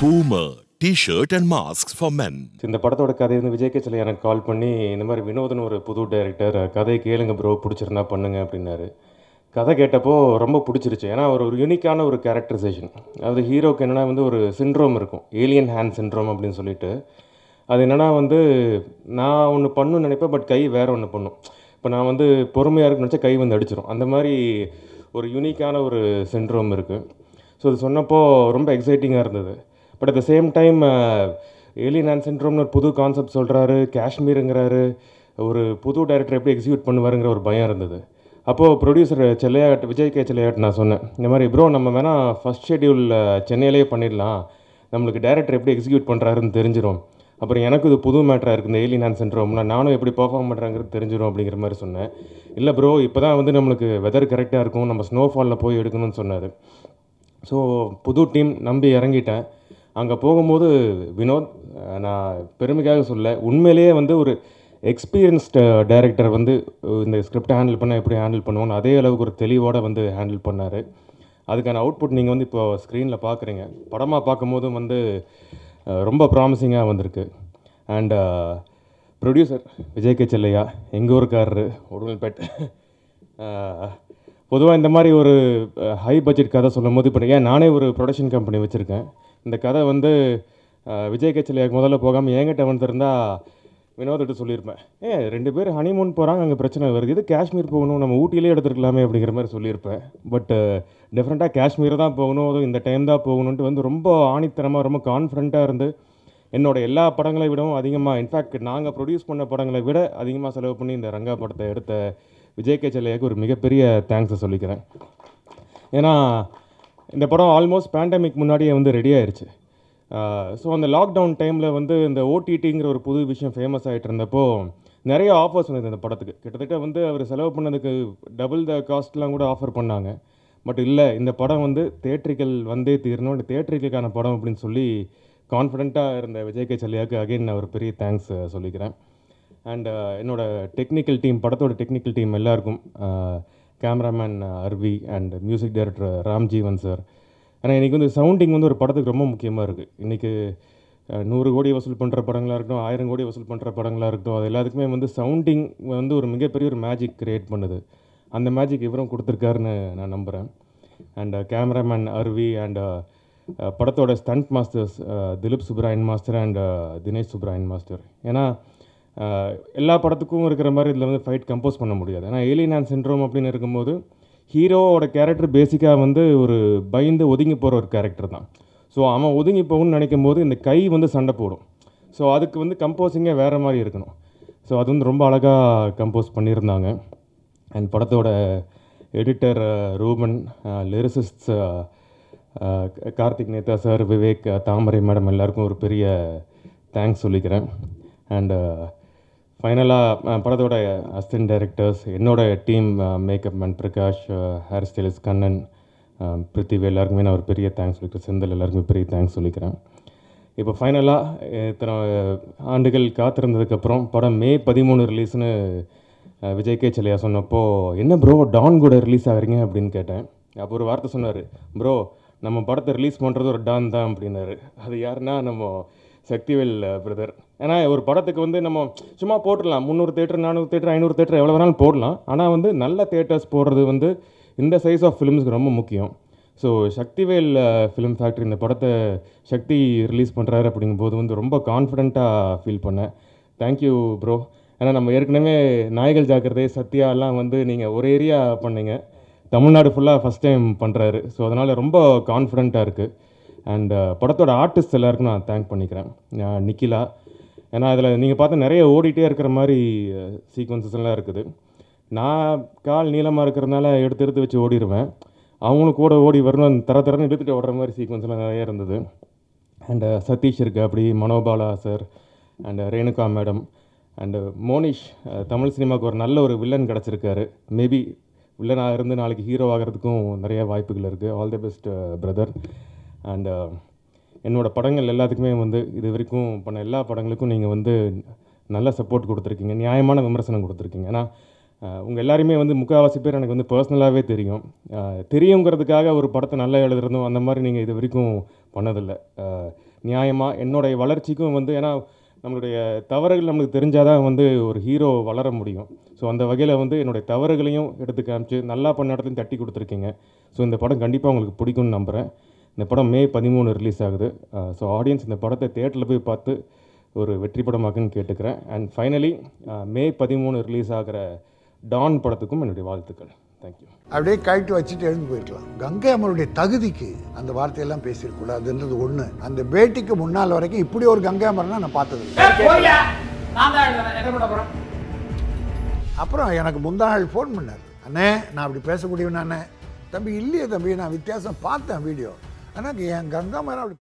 Boomer. T-shirt and masks for men. இந்த படத்தோட கதை வந்து விஜய் கேச்சல எனக்கு கால் பண்ணி இந்த மாதிரி வினோதன் ஒரு புது டைரக்டர் கதையை கேளுங்க ப்ரோ பிடிச்சிருந்தா பண்ணுங்க அப்படின்னாரு. கதை கேட்டப்போ ரொம்ப பிடிச்சிருச்சு. ஏன்னா ஒரு ஒரு யூனிக்கான ஒரு கேரக்டரைசேஷன் அதாவது ஹீரோக்கு என்னென்னா வந்து ஒரு சிண்ட்ரோம் இருக்கும். ஏலியன் ஹேண்ட் சிண்ட்ரோம் அப்படின்னு சொல்லிட்டு. அது என்னென்னா வந்து நான் ஒன்று பண்ணணும்னு நினைப்பேன் பட் கை வேற ஒன்று பண்ணும். இப்போ நான் வந்து பொறுமையாக இருக்குன்னு நினச்சா கை வந்து அடிச்சிடும் அந்த மாதிரி ஒரு யூனிக்கான ஒரு சென்ட்ரோம் இருக்குது ஸோ அது சொன்னப்போ ரொம்ப எக்ஸைட்டிங்காக இருந்தது. But at the same time alien hand ஒரு புது கான்செப்ட் சொல்கிறாரு காஷ்மீருங்கிறாரு. ஒரு புது டைரக்டர் எப்படி எக்ஸிக்யூட் பண்ணுவாருங்கிற ஒரு பயம் இருந்தது. அப்போது ப்ரொடியூசர் செல்லையாட் விஜய் கே செல்லையாட் நான் சொன்னேன். இந்த மாதிரி ப்ரோ நம்ம வேணால் ஃபஸ்ட் ஷெட்யூலில் சென்னையிலேயே பண்ணிடலாம். நம்மளுக்கு டேரக்டர் எப்படி எக்ஸிக்யூட் பண்ணுறாருன்னு தெரிஞ்சிடும் அப்புறம் எனக்கு இது புது மேட்டராக இருக்குது இந்த ஏலியன் ஹேண்ட் சென்ட்ரோம்னா நானும் எப்படி பர்ஃபார்ம் பண்ணுறாங்கிறது தெரிஞ்சிடும் அப்படிங்கிற மாதிரி சொன்னேன். இல்லை ப்ரோ இப்போ தான் வந்து நம்மளுக்கு வெதர் கரெக்டாக இருக்கும் நம்ம ஸ்னோஃபாலில் போய் எடுக்கணும்னு சொன்னார். ஸோ புது டீம் நம்பி இறங்கிட்டேன். அங்கே போகும்போது வினோத் நான் பெருமைக்காக சொல்ல உண்மையிலேயே வந்து ஒரு எக்ஸ்பீரியன்ஸ்டு டைரக்டர் வந்து இந்த ஸ்கிரிப்டை ஹேண்டில் பண்ணால் எப்படி ஹேண்டில் பண்ணுவோன்னு அதே அளவுக்கு ஒரு தெளிவோடு வந்து ஹேண்டில் பண்ணார். அதுக்கான அவுட்புட் நீங்கள் வந்து இப்போ ஸ்க்ரீனில் பார்க்குறீங்க படமாக பார்க்கும்போதும் வந்து ரொம்ப ப்ராமிசிங்காக வந்திருக்கு. And producer uh, Vijay K Chellaiah எங்கள் ஊருக்காரரு உடுமல்பேட். பொதுவாக இந்த மாதிரி ஒரு ஹை பட்ஜெட் கதை சொல்லும் போது இப்போ ஏன் நானே ஒரு ப்ரொடக்ஷன் கம்பெனி வச்சுருக்கேன். இந்த கதை வந்து விஜய் கச்சலியாக்கு முதல்ல போகாமல் என்கிட்ட வந்திருந்தால் வினோதிட்ட சொல்லியிருப்பேன். ஏ ரெண்டு பேர் ஹனிமூன் போகிறாங்க அங்கே பிரச்சனை வருது. இது காஷ்மீர் போகணும் நம்ம ஊட்டியிலே எடுத்துருக்கலாமே அப்படிங்கிற மாதிரி சொல்லியிருப்பேன். பட் டெஃபினட்டாக காஷ்மீர் தான் போகணும். அதுவும் இந்த டைம் தான் போகணுன்ட்டு வந்து ரொம்ப ஆணித்தனமாக ரொம்ப கான்ஃபிடண்ட்டாக இருந்து என்னோடய எல்லா படங்களை விடவும் அதிகமாக இன்ஃபேக்ட் நாங்கள் ப்ரொடியூஸ் பண்ண படங்களை விட அதிகமாக செலவு பண்ணி இந்த ரங்கா படத்தை எடுத்த விஜய் கேச்சலையாக்கு ஒரு மிகப்பெரிய தேங்க்ஸை சொல்லிக்கிறேன். ஏன்னா இந்த படம் ஆல்மோஸ்ட் பேண்டமிக் முன்னாடியே வந்து ரெடி ஆயிடுச்சு ஸோ அந்த லாக்டவுன் டைமில் வந்து இந்த ஓடிடிங்கிற ஒரு புது விஷயம் ஃபேமஸ் ஆகிட்டு இருந்தப்போ நிறைய ஆஃபர்ஸ் வந்தது அந்த படத்துக்கு. கிட்டத்தட்ட வந்து அவர் செலவு பண்ணதுக்கு டபுள் த காஸ்ட்லாம் கூட ஆஃபர் பண்ணாங்க. பட் இல்லை இந்த படம் வந்து தேட்ரிக்கல் வந்தே தீரணும். இந்த தேட்ரிக்கலுக்கான படம் அப்படின்னு சொல்லி கான்ஃபிடென்ட்டாக இருந்த விஜய் கே சல்லியாக்கு அகைன் நான் ஒரு பெரிய தேங்க்ஸ் சொல்லிக்கிறேன். அண்ட் என்னோட டெக்னிக்கல் டீம் படத்தோட டெக்னிக்கல் டீம் எல்லாருக்கும் cameraman Arvi and music director Ramjeevan sir ஆனால் இன்றைக்கி வந்து சவுண்டிங் வந்து ஒரு படத்துக்கு ரொம்ப முக்கியமாக இருக்குது இன்றைக்கி நூறு கோடி வசூல் பண்ணுற படங்களாக இருக்கட்டும் ஆயிரம் கோடி வசூல் பண்ணுற படங்களாக இருக்கட்டும் அது எல்லாத்துக்குமே வந்து சவுண்டிங் வந்து ஒரு மிகப்பெரிய ஒரு மேஜிக் கிரியேட் பண்ணுது. அந்த மேஜிக் இவரும் கொடுத்துருக்காருன்னு நான் நம்புகிறேன் அண்ட் கேமராமேன் அருவி அண்ட் படத்தோட stunt masters Dileep Subbarayan master and Dinesh Subbarayan master ஏன்னா எல்லா படத்துக்கும் இருக்கிற மாதிரி இதில் வந்து ஃபைட் கம்போஸ் பண்ண முடியாது. ஏன்னா ஏலியன் ஆன் சிண்ட்ரோம் அப்படின்னு இருக்கும்போது ஹீரோவோட கேரக்டர் பேசிக்காக வந்து ஒரு பயந்து ஒதுங்கி போகிற ஒரு கேரக்டர் தான். ஸோ அவன் ஒதுங்கி போகணும்னு நினைக்கும் போது இந்த கை வந்து சண்டை போடும். ஸோ அதுக்கு வந்து கம்போஸிங்கே வேறு மாதிரி இருக்கணும். ஸோ அது வந்து ரொம்ப அழகாக கம்போஸ் பண்ணியிருந்தாங்க. அண்ட் படத்தோட editor Ruben lyricist Karthik Netha sir Vivek Thamarai madam எல்லாருக்கும் ஒரு பெரிய தேங்க்ஸ் சொல்லிக்கிறேன். அண்டு ஃபைனலாக படத்தோட அசிஸ்டன்ட் டைரக்டர்ஸ் என்னோட team makeup man Prakash hair stylist Kannan Prithvi எல்லாருக்குமே நான் ஒரு பெரிய தேங்க்ஸ் சொல்லிக்கிறேன். செந்தில் எல்லாருக்குமே பெரிய தேங்க்ஸ் சொல்லிக்கிறேன். இப்போ ஃபைனலாக இத்தனை ஆண்டுகள் காத்திருந்ததுக்கப்புறம் படம் மே பதிமூணு ரிலீஸ்னு விஜய் கே செல்லையா சொன்னப்போ என்ன ப்ரோ டான் கூட ரிலீஸ் ஆகுறீங்க? அப்படின்னு கேட்டேன். அப்போ ஒரு வார்த்தை சொன்னார் ப்ரோ நம்ம படத்தை ரிலீஸ் பண்ணுறது ஒரு டான் தான் அப்படின்னாரு. அது யாருன்னா நம்ம சக்திவேல் பிரதர் ஏன்னா ஒரு படத்துக்கு வந்து நம்ம சும்மா போட்டுடலாம். முந்நூறு தேட்டர் நானூறு தேட்டர் ஐநூறு தேட்டர் எவ்வளோ வேணாலும் போடலாம். ஆனால் வந்து நல்ல தேட்டர்ஸ் போடுறது வந்து இந்த சைஸ் ஆஃப் ஃபிலிம்ஸ்க்கு ரொம்ப முக்கியம். ஸோ சக்திவேல் ஃபிலிம் ஃபேக்ட்ரி இந்த படத்தை சக்தி ரிலீஸ் பண்ணுறாரு அப்படிங்கும்போது வந்து ரொம்ப கான்ஃபிடெண்ட்டாக ஃபீல் பண்ணேன். தேங்க்யூ ப்ரோ ஏன்னா நம்ம ஏற்கனவே நாய்கள் ஜாக்கிரதை சத்யா எல்லாம் வந்து நீங்கள் ஒரு ஏரியா பண்ணீங்க. தமிழ்நாடு ஃபுல்லாக ஃபஸ்ட் டைம் பண்ணுறாரு ஸோ அதனால் ரொம்ப கான்ஃபிடெண்ட்டாக இருக்குது அண்ட் uh, படத்தோட ஆர்டிஸ்ட் எல்லாருக்கும் நான் தேங்க் பண்ணிக்கிறேன். நிக்கிலா. ஏன்னா அதில் நீங்கள் பார்த்தா நிறைய ஓடிட்டே இருக்கிற மாதிரி uh, சீக்வன்சஸ்லாம் இருக்குது. நான் கால் நீளமாக இருக்கிறதுனால எடுத்து எடுத்து வச்சு ஓடிடுவேன் அவங்களும் கூட ஓடி வரணும் தர தரன்னு இழுத்துட்டு ஓடுற மாதிரி சீக்வன்ஸ்லாம் நிறைய இருந்தது. அண்டு uh, சதீஷ் இருக்கு அப்படி Manobala sir and Renuka madam and Monish Tamil சினிமாவுக்கு ஒரு நல்ல ஒரு வில்லன் கிடச்சிருக்காரு. மேபி வில்லனாக இருந்து நாளைக்கு ஹீரோ ஆகிறதுக்கும் நிறைய வாய்ப்புகள் இருக்குது all the best brother and uh, என்னோட படங்கள் எல்லாத்துக்குமே வந்து இது வரைக்கும் பண்ண எல்லா படங்களுக்கும் நீங்கள் வந்து நல்ல சப்போர்ட் கொடுத்துருக்கீங்க. நியாயமான விமர்சனம் கொடுத்துருக்கீங்க. ஏன்னா உங்கள் எல்லாருமே வந்து முக்கால்வாசி பேர் எனக்கு வந்து பர்சனலாகவே தெரியும். தெரியுங்கிறதுக்காக ஒரு படத்தை நல்லா எழுதுறதும் அந்த மாதிரி நீங்கள் இது வரைக்கும் பண்ணதில்லை. நியாயமாக என்னுடைய வளர்ச்சிக்கும் வந்து ஏன்னா நம்மளுடைய தவறுகள் நம்மளுக்கு தெரிஞ்சால் தான் வந்து ஒரு ஹீரோ வளர முடியும். ஸோ அந்த வகையில் வந்து என்னுடைய தவறுகளையும் எடுத்து காமிச்சு நல்லா பண்ண இடத்துலையும் தட்டி கொடுத்துருக்கீங்க. ஸோ இந்த படம் கண்டிப்பாக உங்களுக்கு பிடிக்கும்னு நம்புகிறேன் இந்த படம் மே பதிமூணு ரிலீஸ் ஆகுது. ஸோ ஆடியன்ஸ் இந்த படத்தை தேட்டரில் போய் பார்த்து ஒரு வெற்றி படமாக்குன்னு கேட்டுக்கிறேன். அண்ட் ஃபைனலி மே பதிமூணு ரிலீஸ் ஆகிற டான் படத்துக்கும் என்னுடைய வாழ்த்துக்கள். தேங்க்யூ அப்படியே கழட்டி வச்சுட்டு எழுந்து போயிருக்கலாம் கங்கை அம்மனுடைய தகுதிக்கு அந்த வார்த்தையெல்லாம் பேசியிருக்கூடாதுன்றது ஒன்று அந்த பேட்டிக்கு முன்னால் வரைக்கும் இப்படி ஒரு கங்கை அமரனை நான் போறேன்? அப்புறம் எனக்கு முந்தா நாள் ஃபோன் பண்ணார். அண்ணே நான் அப்படி பேசக்கூடியவன் அண்ணே தம்பி இல்லையே தம்பி நான் வித்தியாசம் பார்த்தேன் வீடியோ. ஆனால் என் கங்கா மேலே அப்படி